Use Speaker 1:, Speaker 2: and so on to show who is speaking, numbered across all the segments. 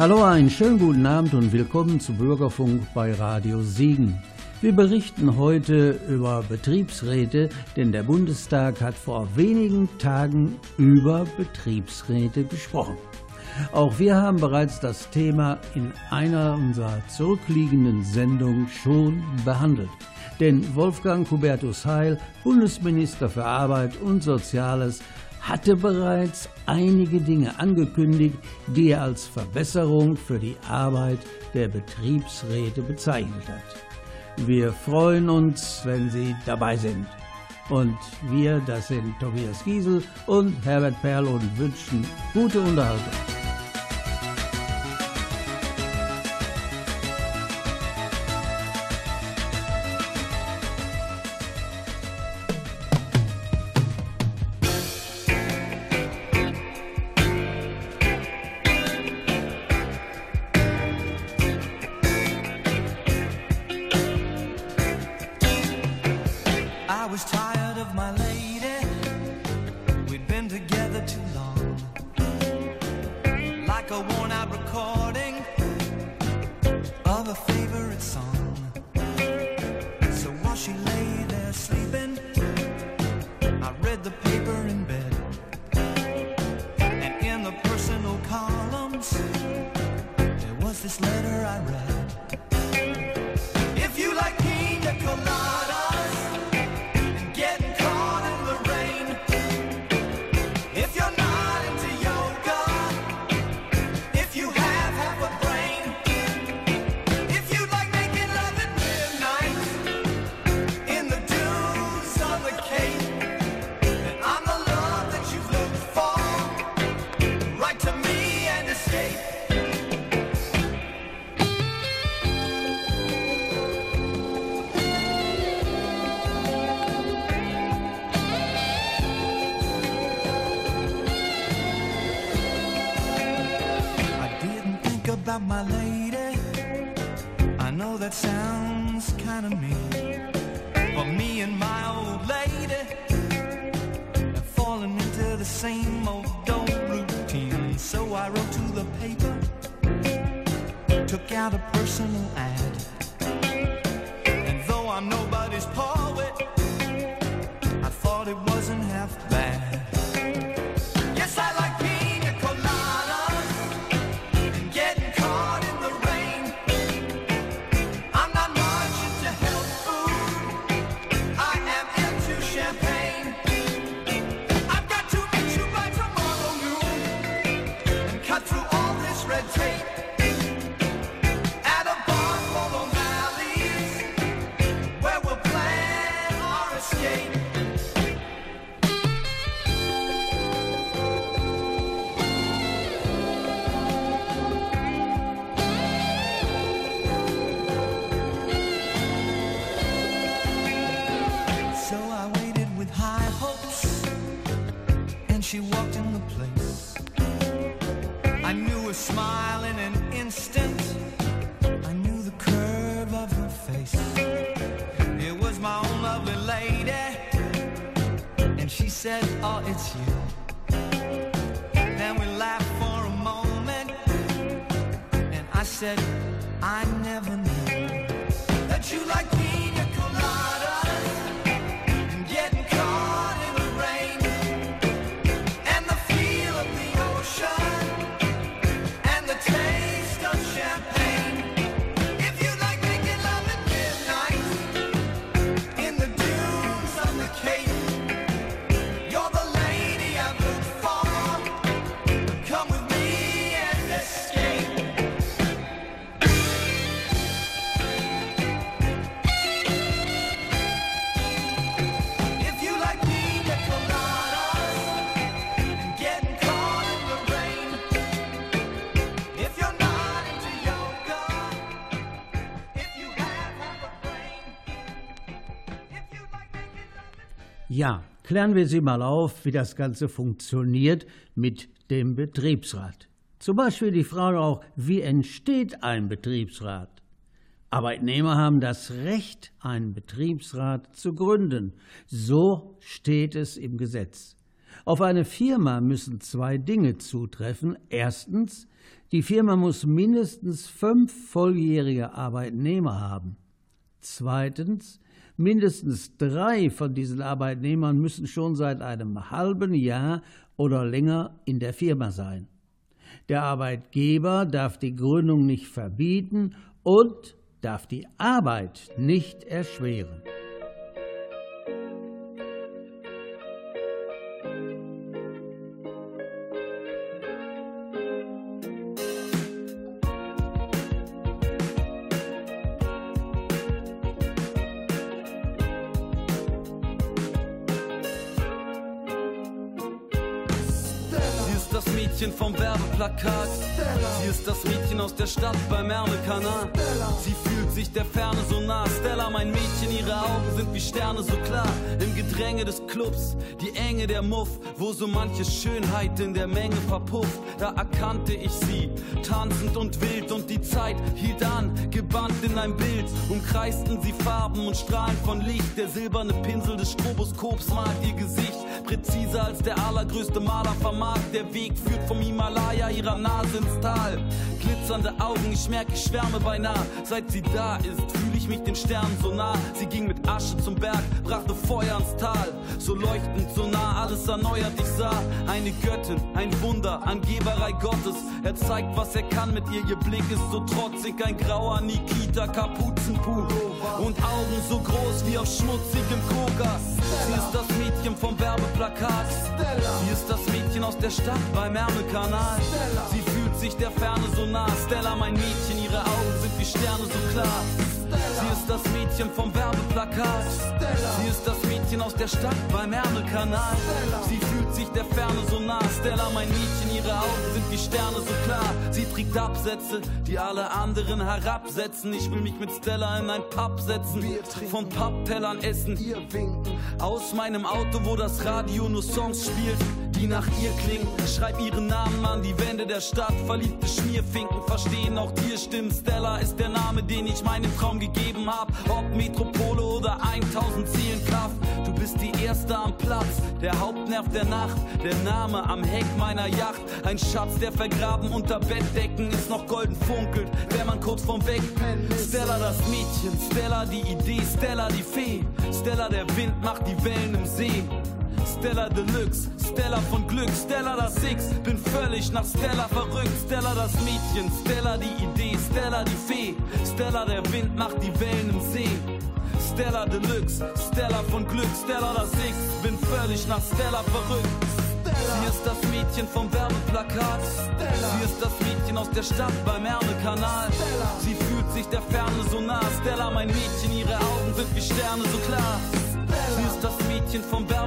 Speaker 1: Hallo, einen schönen guten Abend und willkommen zu Bürgerfunk bei Radio Siegen. Wir berichten heute über Betriebsräte, denn der Bundestag hat vor wenigen Tagen über Betriebsräte gesprochen. Auch wir haben bereits das Thema in einer unserer zurückliegenden Sendungen schon behandelt. Denn Wolfgang Hubertus Heil, Bundesminister für Arbeit und Soziales, hatte bereits einige Dinge angekündigt, die er als Verbesserung für die Arbeit der Betriebsräte bezeichnet hat. Wir freuen uns, wenn Sie dabei sind. Und wir, das sind Tobias Giesel und Herbert Perl und wünschen gute Unterhaltung. once there was this letter I read. said, oh, it's you. Then we laughed for a moment, and I said, klären wir Sie mal auf, wie das Ganze funktioniert mit dem Betriebsrat. Zum Beispiel die Frage auch, wie entsteht ein Betriebsrat? Arbeitnehmer haben das Recht, einen Betriebsrat zu gründen. So steht es im Gesetz. Auf eine Firma müssen zwei Dinge zutreffen. Erstens,
Speaker 2: Die Firma muss mindestens fünf volljährige Arbeitnehmer haben. Zweitens, mindestens drei von diesen Arbeitnehmern müssen schon seit einem halben Jahr oder länger in der Firma sein. Der Arbeitgeber darf die Gründung nicht verbieten und darf die Arbeit nicht erschweren.
Speaker 3: Ist das Mädchen aus der Stadt beim Ärmelkanal. Sich der Ferne so nah. Stella, mein Mädchen, ihre Augen sind wie Sterne so klar. Im Gedränge des Clubs, die Enge der Muff, wo so manche Schönheit in der Menge verpufft. Da erkannte ich sie, tanzend und wild und die Zeit hielt an, gebannt in ein Bild. Umkreisten sie Farben und Strahlen von Licht. Der silberne Pinsel des Stroboskops malt ihr Gesicht präziser als der allergrößte Maler vermag. Der Weg führt vom Himalaya ihrer Nase ins Tal. Glitzernde Augen, ich merke, ich schwärme beinahe. Seit sie da ist, fühle ich mich den Sternen so nah. Sie ging mit Asche zum Berg, brachte Feuer ins Tal. So leuchtend, so nah, alles erneuert. Ich sah eine Göttin, ein Wunder, Angeberei Gottes. Er zeigt, was er kann mit ihr. Ihr Blick ist so trotzig, ein grauer Nikita, Kapuzenpuh. Und Augen so groß wie auf schmutzigem Koka. Sie ist das Mädchen vom Werbeplakat. Sie ist das Mädchen aus der Stadt beim Ärmelkanal. Sie fühlt sich der Ferne so nah. Stella, mein Mädchen, ihre Augen sind İşte yalnız klar. Sie ist das Mädchen vom Werbeplakat. Sie ist das Mädchen aus der Stadt beim Ärmelkanal. Sie fühlt sich der Ferne so nah. Stella, mein Mädchen, ihre Augen sind wie Sterne so klar. Sie trägt Absätze, die alle anderen herabsetzen. Ich will mich mit Stella in ein Pub setzen. Von Papptellern essen. Aus meinem Auto, wo das Radio nur Songs spielt die nach ihr klingen. Schreib ihren Namen an die Wände der Stadt. Verliebte Schmierfinken verstehen auch Tierstimmen. Stella ist der Name, den ich meinem Traum gegeben hab. Ob Metropole oder 1000 Zielen Kraft. Du bist die Erste am Platz, der Hauptnerv der Nacht. Der Name am Heck meiner Yacht. Ein Schatz, der vergraben unter Bettdecken ist noch golden funkelt. Wenn man kurz vorm Wegpennen Stella das Mädchen, Stella die Idee, Stella die Fee. Stella der Wind macht die Wellen im See. Stella Deluxe, Stella von Glück, Stella das Six, bin völlig nach Stella verrückt, Stella das Mädchen, Stella die Idee, Stella die Fee, Stella der Wind macht die Wellen im See. Stella Deluxe, Stella von Glück, Stella das Six, bin völlig nach Stella verrückt. Sie ist das Mädchen vom Werbeplakat. Sie ist das Mädchen aus der Stadt beim Ärmelkanal. Sie fühlt sich der Ferne so nah. Stella, mein Mädchen, ihre Augen sind wie Sterne so klar. Sie ist das Mädchen vom Werbeplakat.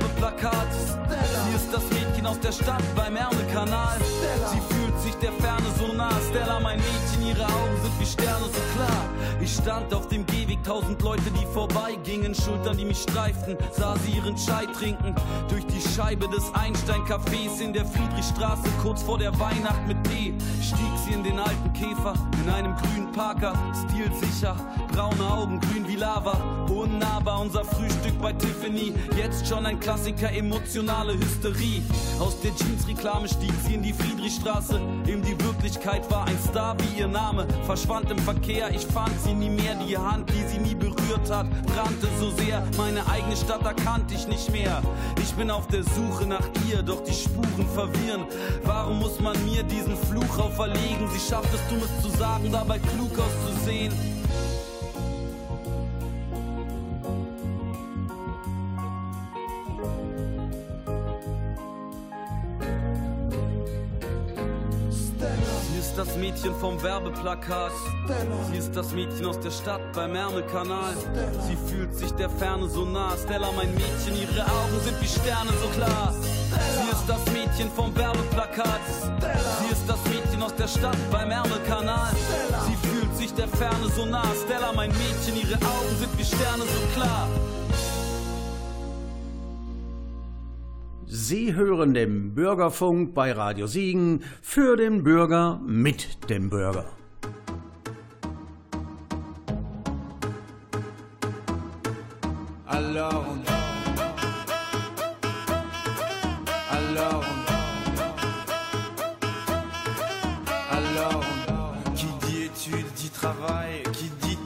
Speaker 3: Mädchen aus der Stadt beim Ärmelkanal. Sie fühlt sich der Ferne so nah. Stella, mein Mädchen, ihre Augen sind wie Sterne so klar. Ich stand auf dem Gehweg, tausend Leute, die vorbeigingen, Schultern, die mich streiften, sah sie ihren Chai trinken. Durch die Scheibe des Einstein-Cafés in der Friedrichstraße, kurz vor der Weihnacht mit Tee, stieg sie in den alten Käfer, in einem grünen Parker, stilsicher, braune Augen, grün wie Lava, unnahbar, unser Frühstück bei Tiffany, jetzt schon ein Klassiker, emotionale Hysterie. Aus der Jeans-Reklame stieg sie in die Friedrichstraße, in die Wirklichkeit war ein Star wie ihr Name, verschwand im Verkehr, ich fand sie nie mehr, die Hand, die sie nie berührt hat, brannte so sehr, meine eigene Stadt erkannte ich nicht mehr. Ich bin auf der Suche nach ihr, doch die Spuren verwirren. Warum muss man mir diesen Fluch auferlegen? Sie schafft es, dummes zu sagen, dabei klug auszusehen. Ist das Mädchen vom Werbeplakat. Sie ist das Mädchen aus der Stadt beim Ärmelkanal. Sie fühlt sich der Ferne so nah. Stella, mein Mädchen, ihre Augen sind wie Sterne so klar. Sie ist das Mädchen vom Werbeplakat. Sie ist das Mädchen aus der Stadt beim Ärmelkanal. Sie fühlt sich der Ferne so nah. Stella, mein Mädchen, ihre Augen sind wie Sterne so klar.
Speaker 2: Sie hören den Bürgerfunk bei Radio Siegen für den Bürger mit dem Bürger.
Speaker 4: Alors Alors Alors
Speaker 5: travail, qui dit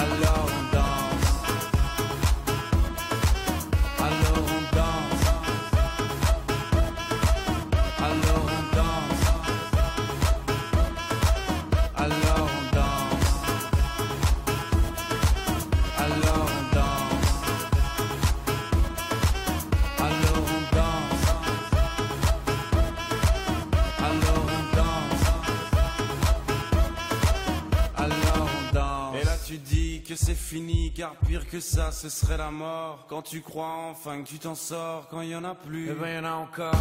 Speaker 5: alone. Fini, car pire que ça, ce serait la mort. Quand tu crois enfin que tu t'en sors, quand il y en a plus, eh ben y en a encore.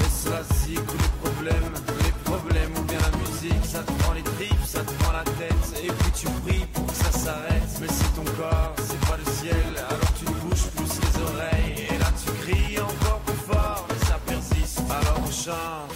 Speaker 5: Et cela tous les problèmes, les problèmes ou bien la musique, ça te prend les tripes, ça te prend la tête. Et puis tu pries pour que ça s'arrête. Mais c'est ton corps, c'est pas le ciel, alors tu bouges plus les oreilles. Et là tu cries encore plus fort, mais ça persiste. Alors on chante.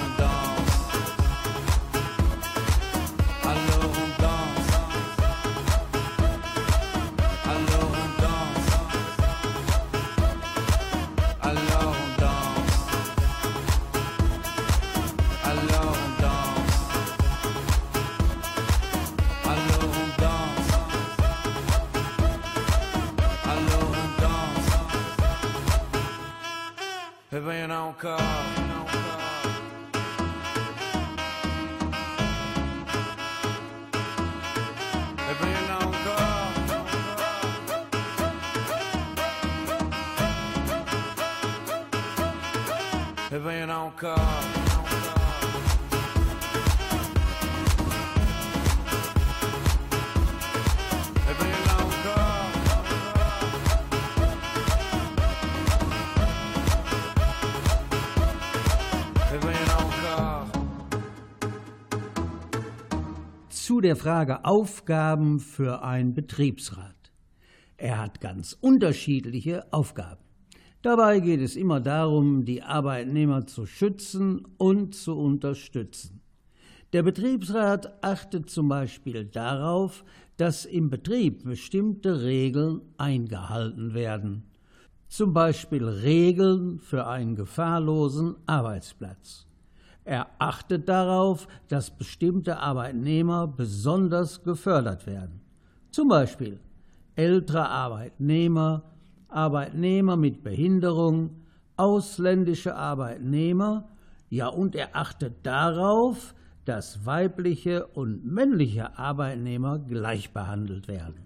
Speaker 2: Zu der Frage Aufgaben für einen Betriebsrat. Er hat ganz unterschiedliche Aufgaben. Dabei geht es immer darum, die Arbeitnehmer zu schützen und zu unterstützen. Der Betriebsrat achtet zum Beispiel darauf, dass im Betrieb bestimmte Regeln eingehalten werden. Zum Beispiel Regeln für einen gefahrlosen Arbeitsplatz. Er achtet darauf, dass bestimmte Arbeitnehmer besonders gefördert werden. Zum Beispiel ältere Arbeitnehmer, Arbeitnehmer mit Behinderung, ausländische Arbeitnehmer, ja und er achtet darauf, dass weibliche und männliche Arbeitnehmer gleich behandelt werden.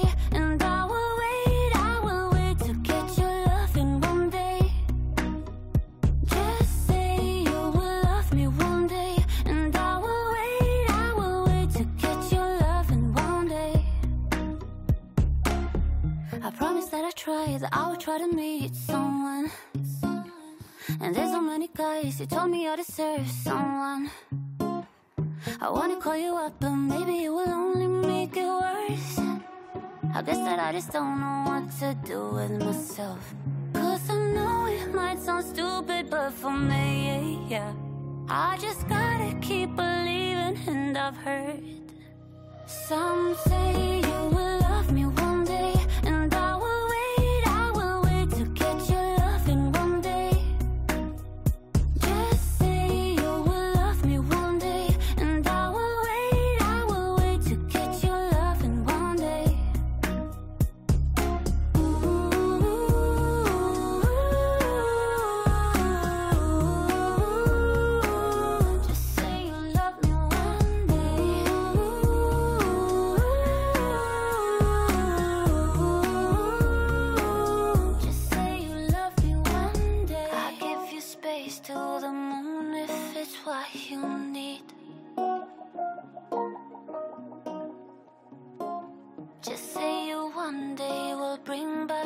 Speaker 6: Cause I would try to meet someone. And there's so many guys You told me I deserve someone. I wanna call you up But maybe it will only make it worse. I guess that I just don't know what to do with myself. Cause I know it might sound stupid But for me, yeah. I just gotta keep believing And I've heard Some say you will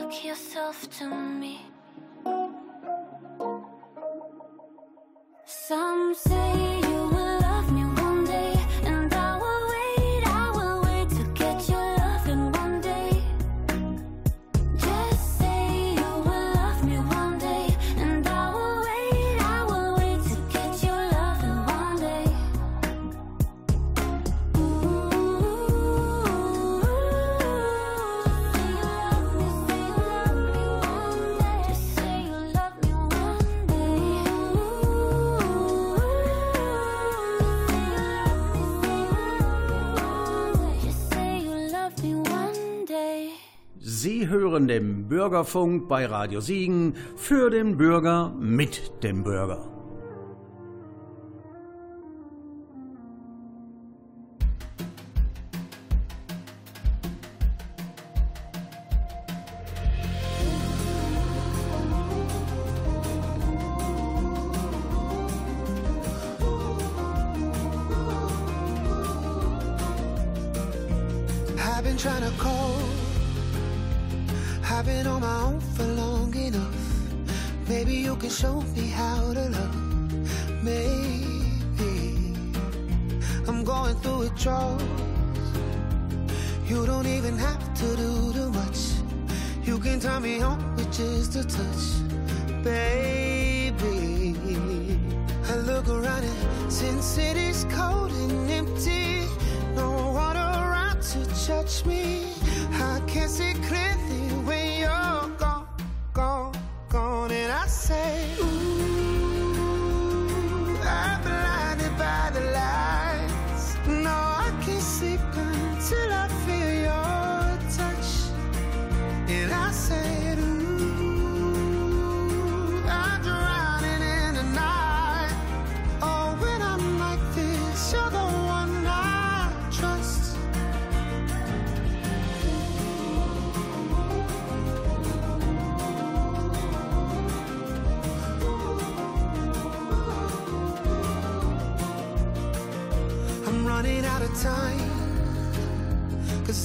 Speaker 6: Talk yourself to me. Some say.
Speaker 2: dem Bürgerfunk bei Radio Siegen für den Bürger mit dem Bürger.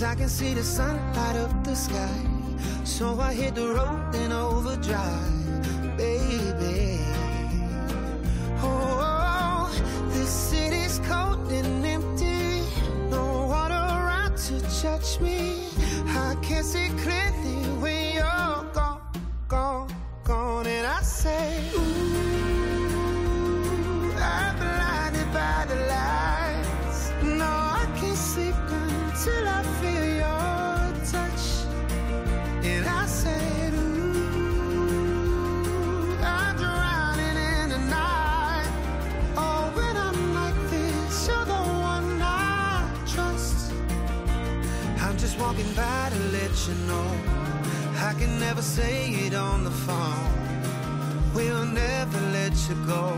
Speaker 7: Cause I can see the sunlight up the sky. So I hit the road and overdrive. say it on the phone. We'll never let you go.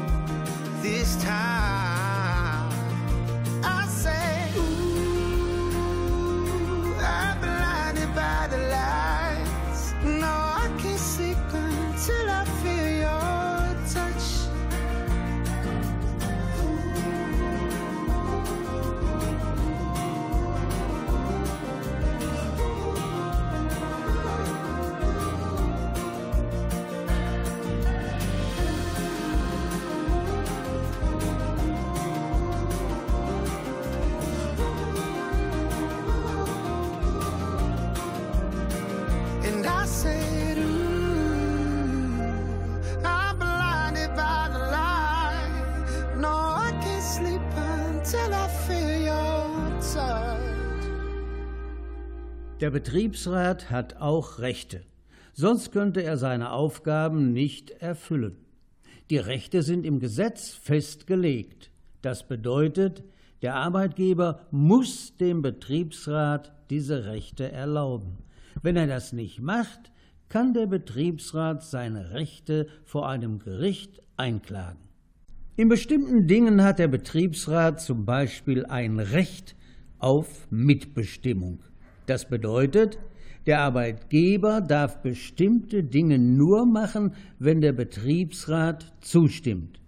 Speaker 2: Der Betriebsrat hat auch Rechte, sonst könnte er seine Aufgaben nicht erfüllen. Die Rechte sind im Gesetz festgelegt. Das bedeutet, der Arbeitgeber muss dem Betriebsrat diese Rechte erlauben. Wenn er das nicht macht, kann der Betriebsrat seine Rechte vor einem Gericht einklagen. In bestimmten Dingen hat der Betriebsrat zum Beispiel ein Recht auf Mitbestimmung. Das bedeutet, der Arbeitgeber darf bestimmte Dinge nur machen, wenn der Betriebsrat zustimmt.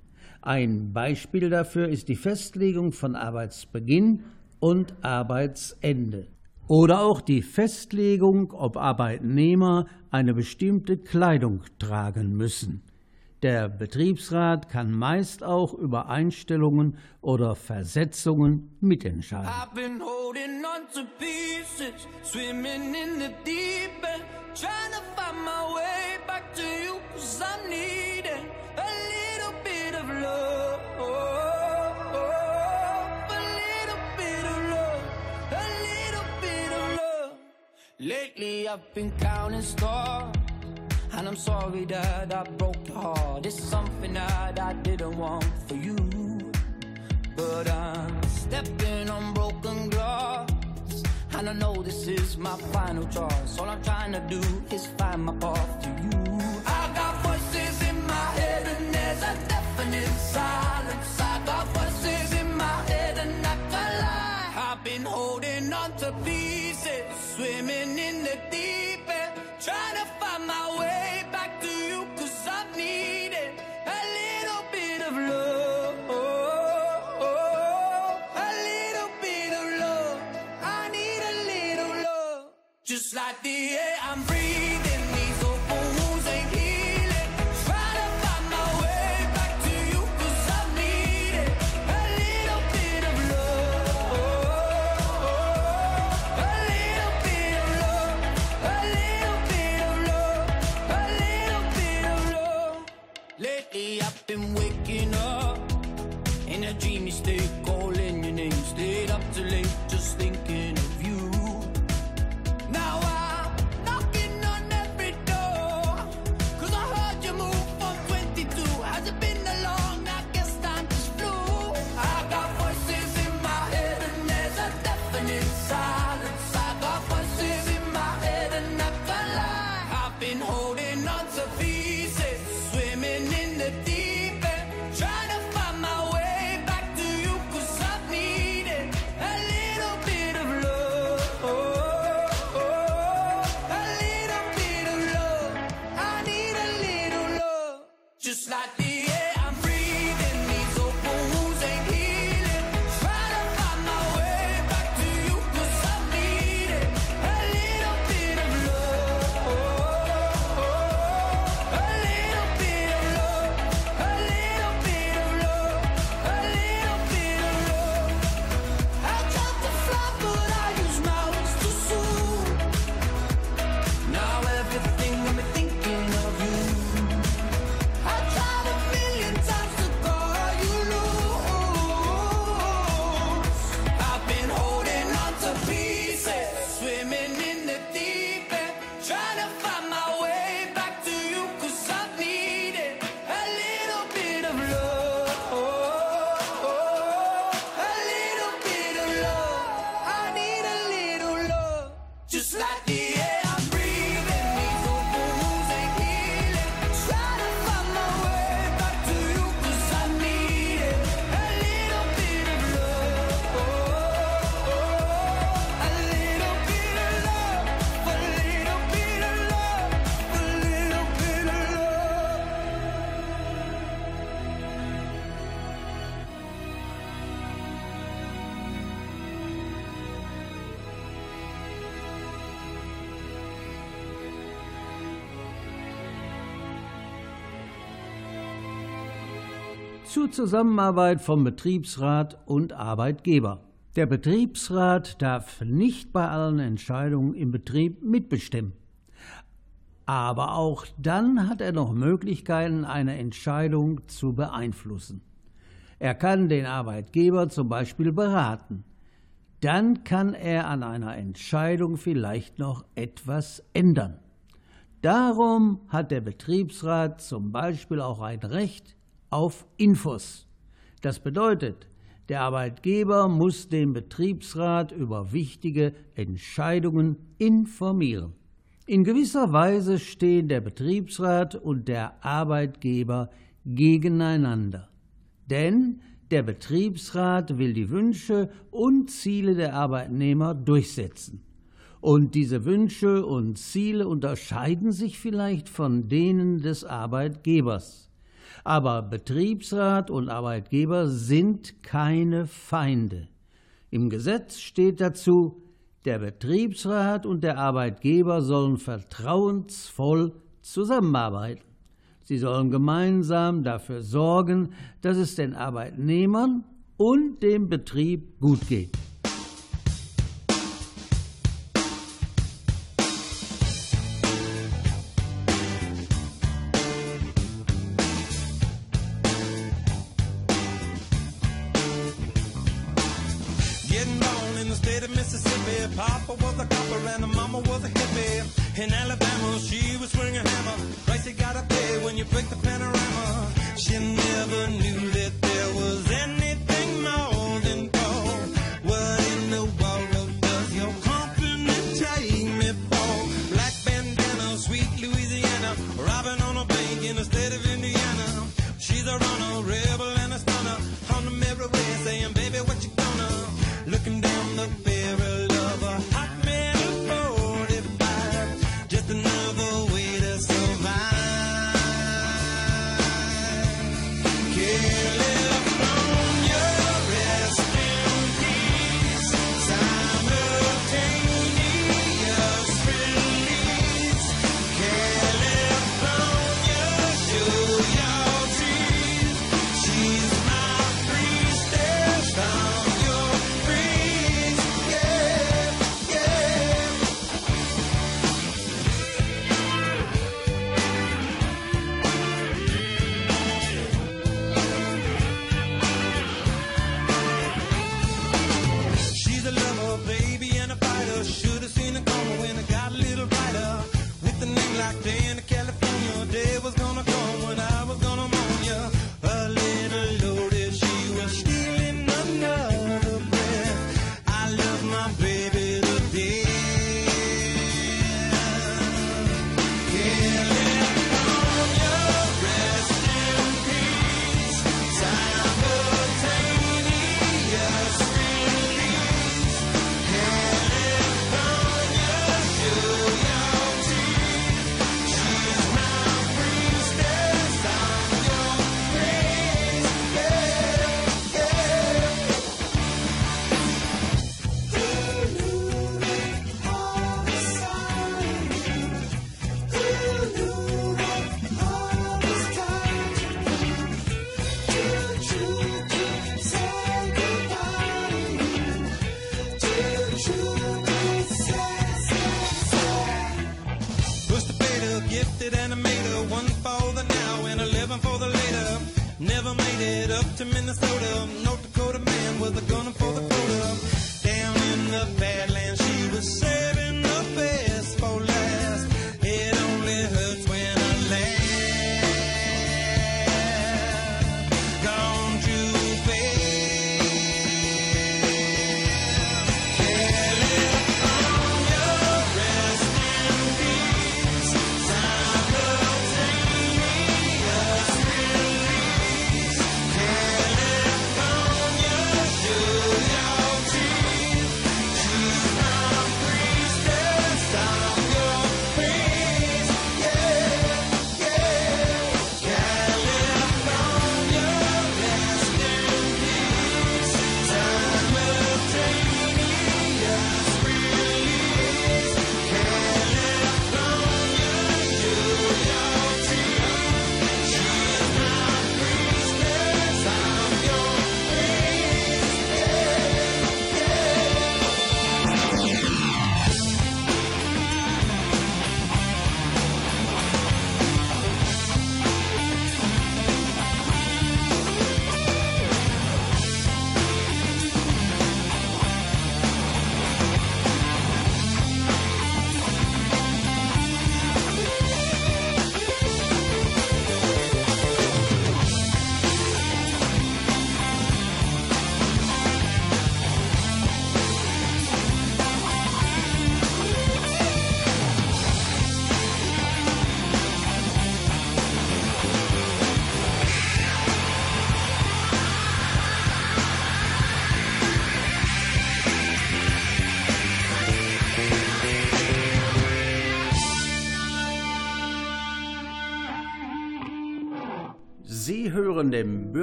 Speaker 2: Ein Beispiel dafür ist die Festlegung von Arbeitsbeginn und Arbeitsende. Oder auch die Festlegung, ob Arbeitnehmer eine bestimmte Kleidung tragen müssen. Der Betriebsrat kann meist auch über Einstellungen oder Versetzungen mitentscheiden.
Speaker 8: I've been holding on pieces, swimming in the deep end, trying way back to you, cause I'm needing a little bit of love. Lately I've been counting stars And I'm sorry that I broke Oh, it's something that I didn't want for you. But I'm stepping on broken glass. And I know this is my final choice. All I'm trying to do is find my path.
Speaker 2: zur Zusammenarbeit von Betriebsrat und Arbeitgeber. Der Betriebsrat darf nicht bei allen Entscheidungen im Betrieb mitbestimmen.
Speaker 4: Aber auch dann hat er noch Möglichkeiten, eine Entscheidung zu beeinflussen. Er kann den Arbeitgeber zum Beispiel beraten. Dann kann er an einer Entscheidung vielleicht noch etwas ändern. Darum hat der Betriebsrat zum Beispiel auch ein Recht, auf Infos. Das bedeutet, der Arbeitgeber muss den Betriebsrat über wichtige Entscheidungen informieren. In gewisser Weise stehen der Betriebsrat und der Arbeitgeber gegeneinander. Denn der Betriebsrat will die Wünsche und Ziele der Arbeitnehmer durchsetzen. Und diese Wünsche und Ziele unterscheiden sich vielleicht von denen des Arbeitgebers. Aber Betriebsrat und Arbeitgeber sind keine Feinde. Im Gesetz steht dazu, der Betriebsrat und der Arbeitgeber sollen vertrauensvoll zusammenarbeiten. Sie sollen gemeinsam dafür sorgen, dass es den Arbeitnehmern und dem Betrieb gut geht.
Speaker 2: Papa was a
Speaker 4: copper and the mama was a hippie. In Alabama, she was swinging hammer. Price you gotta pay when you break the panorama. She never knew that. zombie.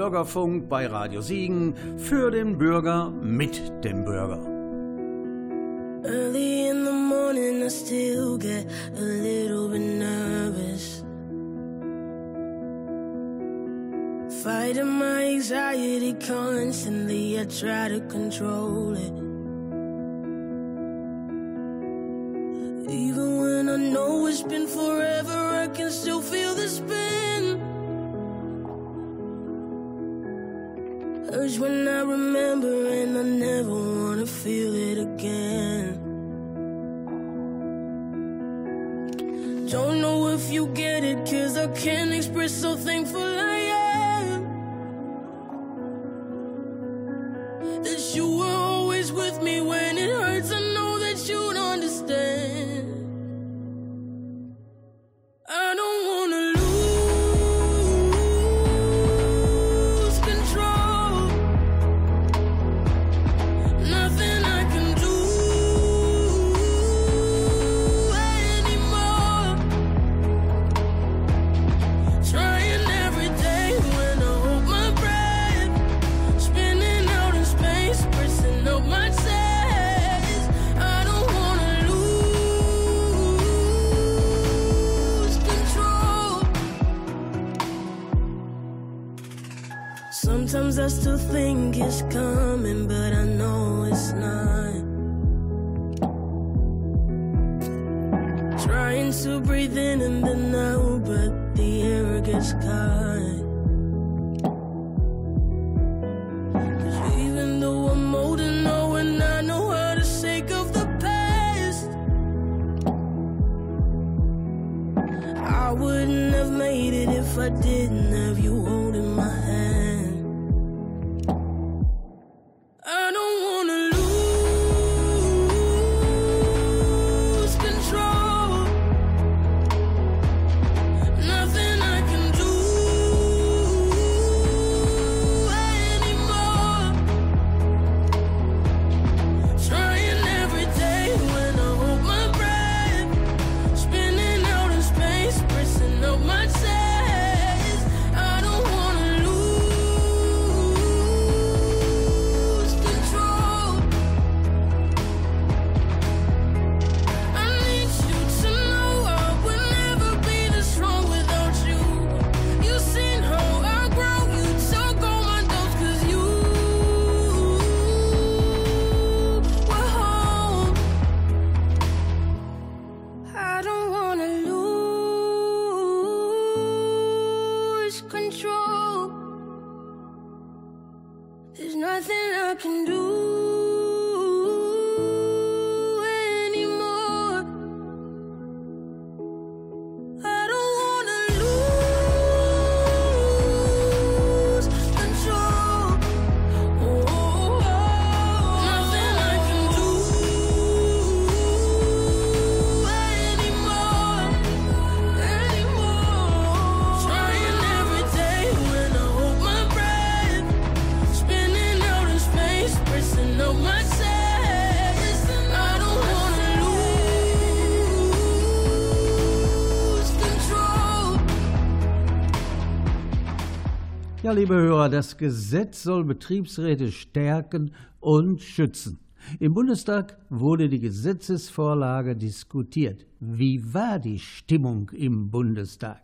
Speaker 2: Bürgerfunk bei Radio Siegen für den Bürger mit dem Bürger.
Speaker 9: Early in the morning, I still get a little bit nervous. Fighting my anxiety constantly, I try to control it. Even when I know it's been forever, I can still feel the spin. When I remember, and I never wanna feel it again. Don't know if you get it, cause I can't express so thankful
Speaker 2: Ja, liebe Hörer, das Gesetz soll Betriebsräte stärken und schützen. Im Bundestag wurde die Gesetzesvorlage diskutiert. Wie war die Stimmung im Bundestag?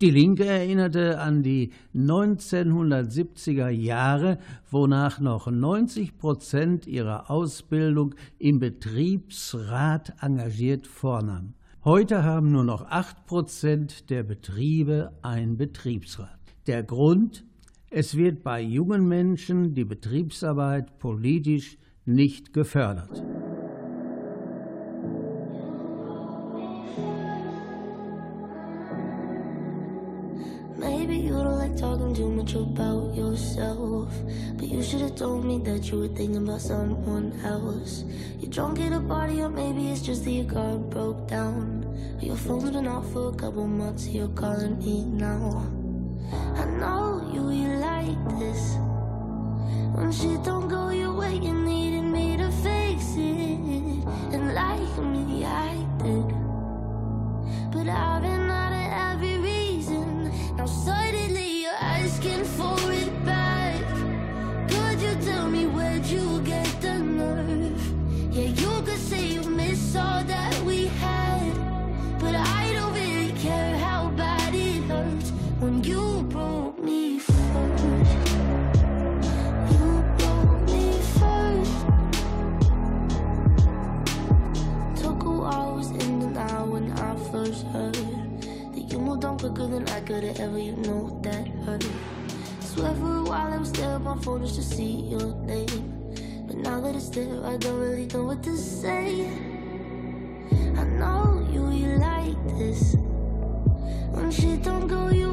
Speaker 2: Die Linke erinnerte an die 1970er Jahre, wonach noch 90 Prozent ihrer Ausbildung im Betriebsrat engagiert vornahm. Heute haben nur noch 8 Prozent der Betriebe ein Betriebsrat. Der Grund? Es wird bei jungen Menschen die Betriebsarbeit politisch nicht gefördert.
Speaker 10: Maybe you don't like talking too much about yourself. But you should have told me that you were thinking about someone else. You're drunk at a party, or maybe it's just that your car broke down. Your phone's been off for a couple months, you're calling me now. I know you, you like this. When shit don't go your way, you needed me to fix it. And like me, I did. But I've been out of every reason. Now suddenly
Speaker 11: you're asking for it back. Could you tell me where'd you get the nerve? Yeah, you could say you miss all that. quicker than I could've ever, you know that hurt. Swear for a while I was there on my phone just to see your name. But now that it's there, I don't really know what to say. I know you, you like this. When shit don't go you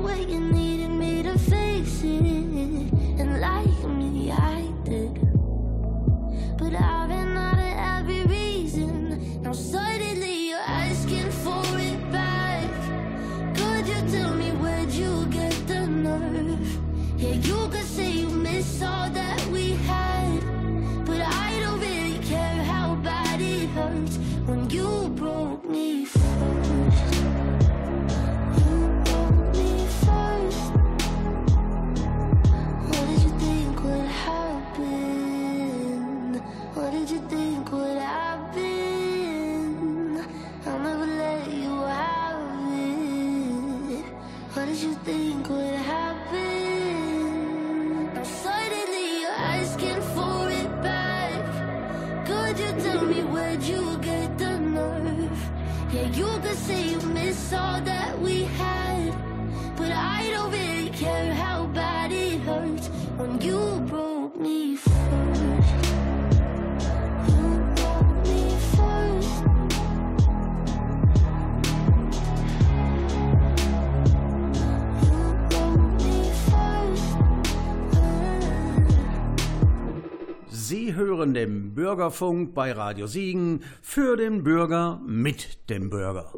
Speaker 6: Sie hören den Bürgerfunk bei Radio Siegen für den Bürger mit dem Bürger.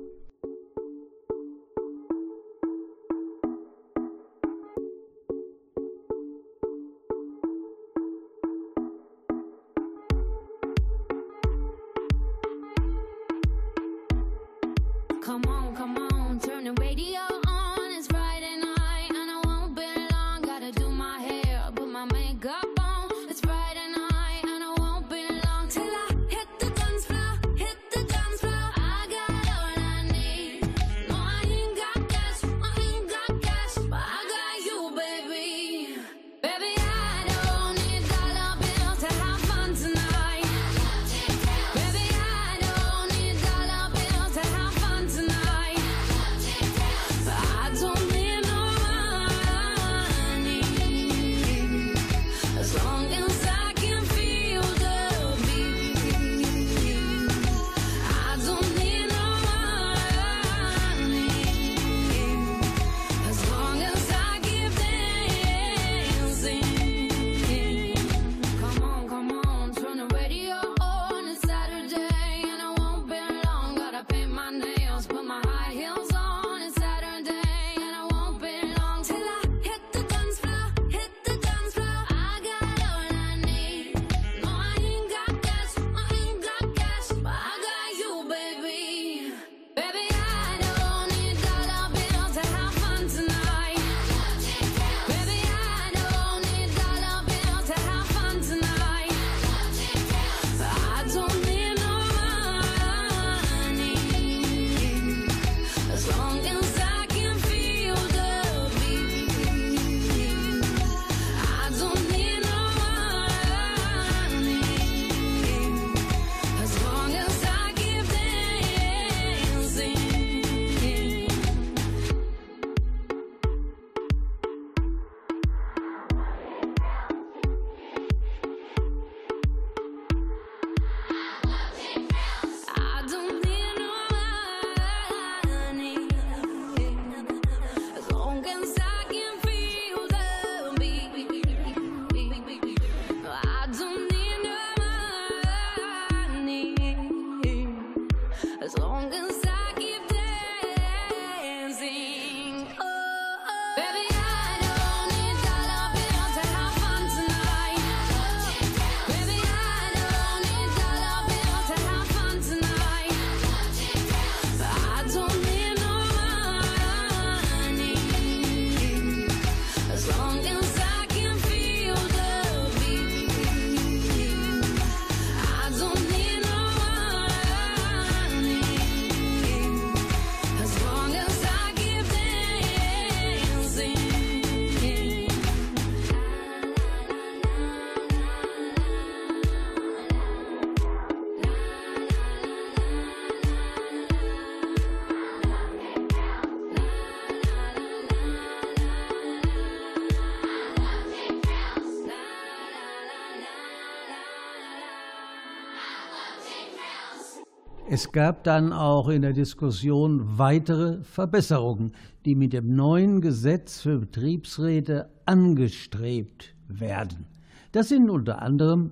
Speaker 2: Es gab dann auch in der Diskussion weitere Verbesserungen, die mit dem neuen Gesetz für Betriebsräte angestrebt werden. Das sind unter anderem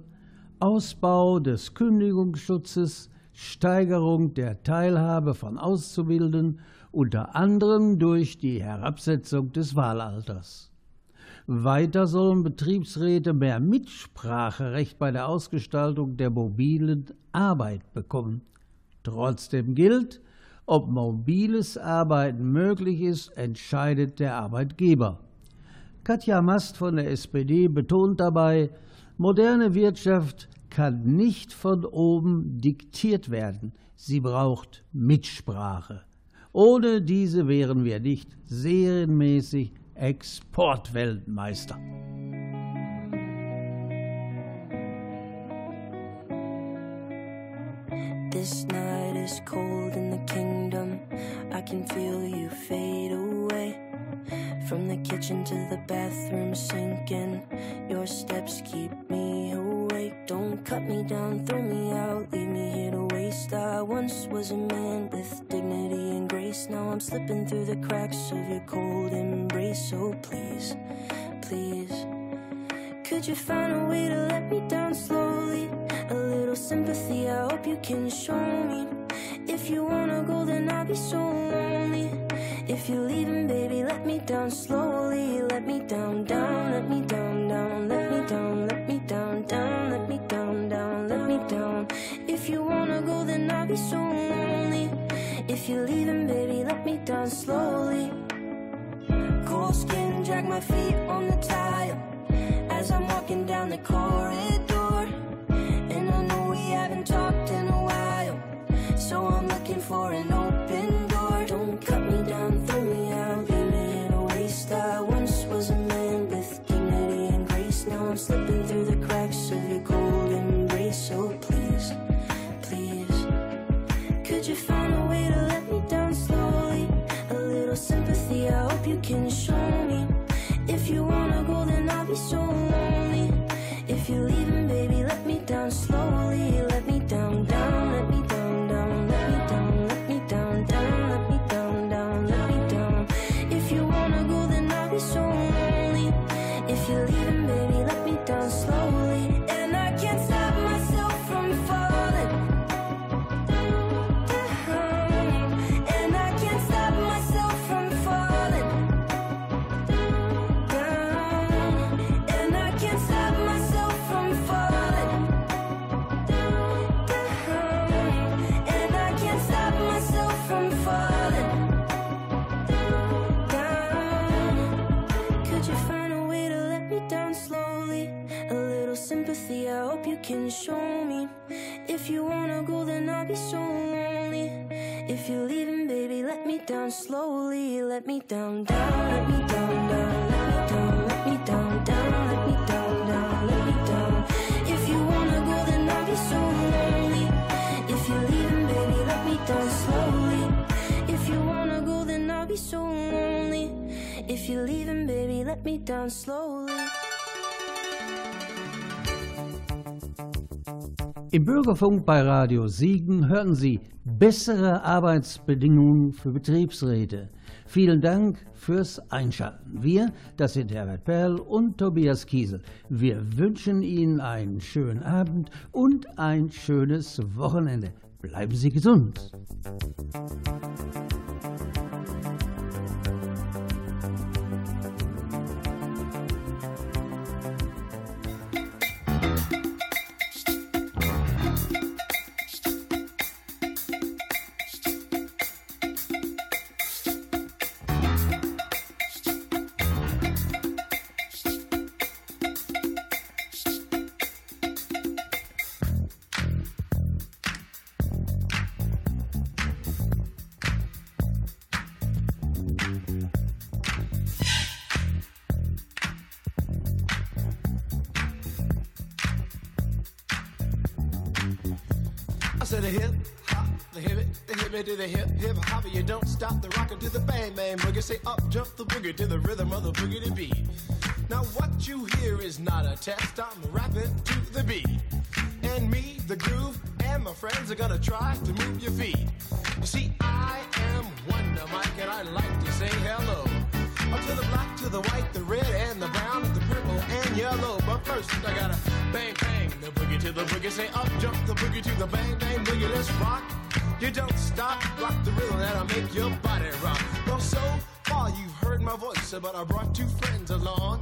Speaker 2: Ausbau des Kündigungsschutzes, Steigerung der Teilhabe von Auszubildenden, unter anderem durch die Herabsetzung des Wahlalters. Weiter sollen Betriebsräte mehr Mitspracherecht bei der Ausgestaltung der mobilen Arbeit bekommen. Trotzdem gilt, ob mobiles Arbeiten möglich ist, entscheidet der Arbeitgeber. Katja Mast von der SPD betont dabei, moderne Wirtschaft kann nicht von oben diktiert werden. Sie braucht Mitsprache. Ohne diese wären wir nicht serienmäßig Exportweltmeister.
Speaker 10: This night is cold in the kingdom. I can feel you fade away. From the kitchen to the bathroom sinking. Your steps keep me awake. Don't cut me down, throw me out, leave me here to waste. I once was a man with dignity and grace. Now I'm slipping through the cracks of your cold embrace. So please, please. Could you find a way to let me down slowly? A little sympathy, I hope you can show me. If you wanna go, then I'll be so lonely. If you're leaving, baby, let me down slowly. Let me down, down, let me down, down, let me down, let me down, down, let me down, down, let me down. If you wanna go, then I'll be so lonely. If you're leaving, baby, let me down slowly. Cold skin, drag my feet on the tile as I'm walking down the corridor. And I know we haven't talked in a while, so I'm looking for an open can show me. If you wanna go, then I'll be so lonely. If you're leaving, baby, let me down slowly. Let me down, down, let me down, down, let me down, let me down, down, let me down, down, let me down. If you wanna go, then I'll be so lonely. If you're leaving, baby, let me down slowly. If you wanna go, then I'll be so lonely. If you're leaving, baby, let me down slowly.
Speaker 2: Im Bürgerfunk bei Radio Siegen hören Sie bessere Arbeitsbedingungen für Betriebsräte. Vielen Dank fürs Einschalten. Wir, das sind Herbert Perl und Tobias Kiesel. Wir wünschen Ihnen einen schönen Abend und ein schönes Wochenende. Bleiben Sie gesund.
Speaker 12: I said a hip hop, the hip it, the hip it to the hip hip hop. You don't stop the rockin' to the bang bang boogie. Say up jump the boogie to the rhythm of the boogie to beat. Now what you hear is not a test. I'm rapping to the beat. and me, the groove, and my friends are gonna try to move your feet. You see, I am Wonder Mike, and I like to say hello. Up to the black, to the white, the red, and the brown, the purple, and yellow. But first, I gotta bang, bang, the boogie to the boogie. Say up, jump the boogie to the bang, bang, boogie. Let's rock. You don't stop, rock the rhythm that'll make your body rock. Well, so far you've heard my voice, but I brought two friends along.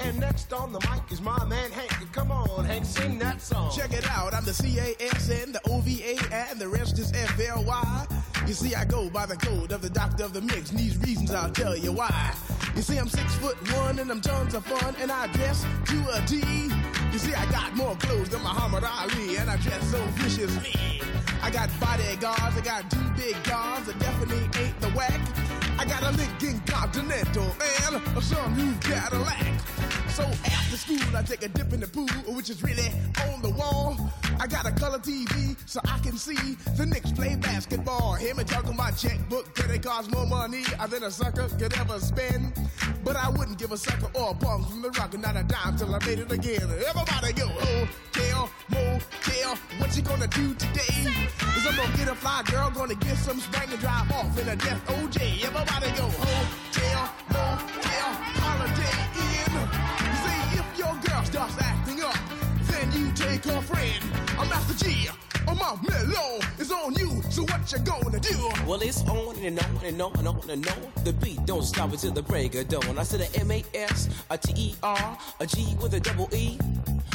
Speaker 12: And next on the mic is my man Hank. Come on, Hank, sing that song.
Speaker 13: Check it out, I'm the C-A-S-N, the O-V-A, and the rest is F-L-Y. You see, I go by the code of the doctor of the mix, and these reasons I'll tell you why. You see, I'm six foot one, and I'm tons of fun, and I dress to a T. You see, I got more clothes than Muhammad Ali, and I dress so viciously. I got bodyguards, I got two big guns, I definitely ain't the whack. I got a Lincoln Continental and a new Cadillac. So after school, I take a dip in the pool, which is really on the wall. I got a color TV so I can see the Knicks play basketball. Him and talking my checkbook, cause it costs more money than a sucker could ever spend. But I wouldn't give a sucker or a punk from the rock and not a dime till I made it again. Everybody go, oh, hotel, motel, what you gonna do today? Is I'm gonna get a fly girl, gonna get some spring and drive off in a death OJ. Everybody go, oh, hotel, motel, Oh, mellow is on you, so what you gonna do?
Speaker 14: Well, it's on and on and on and on and on. The beat don't stop until the break of dawn. I said a M A S, a T E R, a G with a double E.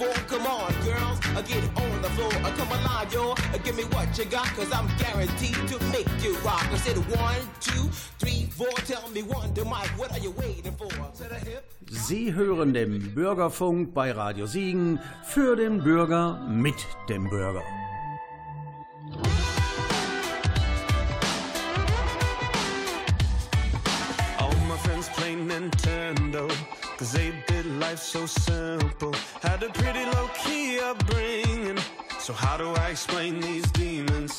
Speaker 14: four. Come on, girls. I get on the floor. I come alive, yo. Uh, Give me what you got, cause I'm guaranteed to make you rock. I said one, two, three, four. Tell me one, to Mike, what are you waiting for? To the hip.
Speaker 2: Sie hören den Bürgerfunk bei Radio Siegen für den Bürger mit dem Bürger.
Speaker 4: All my friends play Nintendo, cause they did life so simple. Had a pretty low key upbringing, so how do I explain these demons?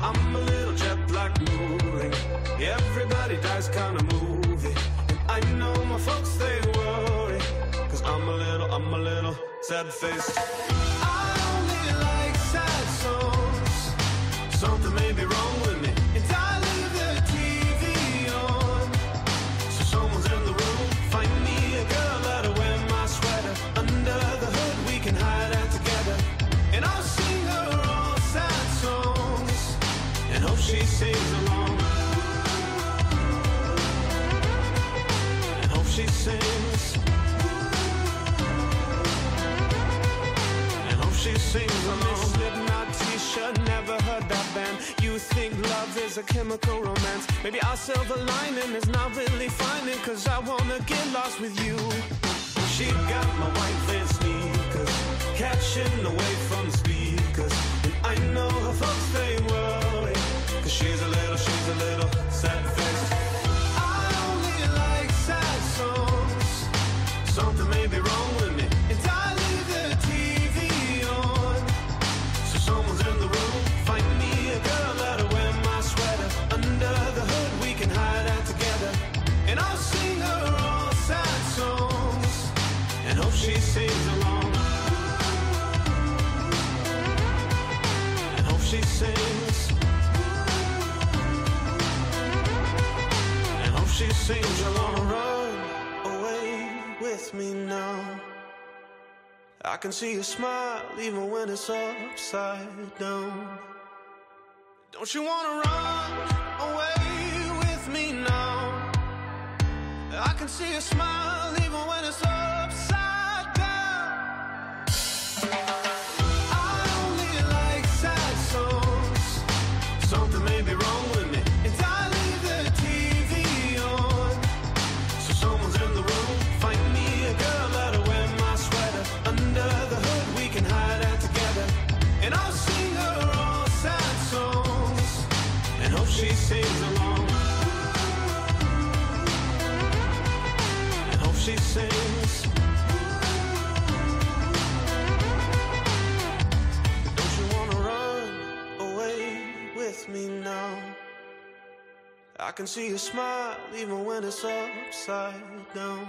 Speaker 4: I'm a little jet black moving, everybody dies kinda movie. And I know my folks, they worry, cause I'm a little, I'm a little sad Slipknot t-shirt, never heard that band. You think love is a chemical romance. Maybe our silver lining is not really finding, cause I wanna get lost with you. She got my white lace sneakers, catching the wave from the speakers. And I know her folks, they worry, cause she's a little, she's a little sad with me now. I can see you smile even when it's upside down. Don't you wanna run away with me now? I can see you smile even when it's upside Sings. Don't you wanna run away with me now? I can see you smile even when it's upside down.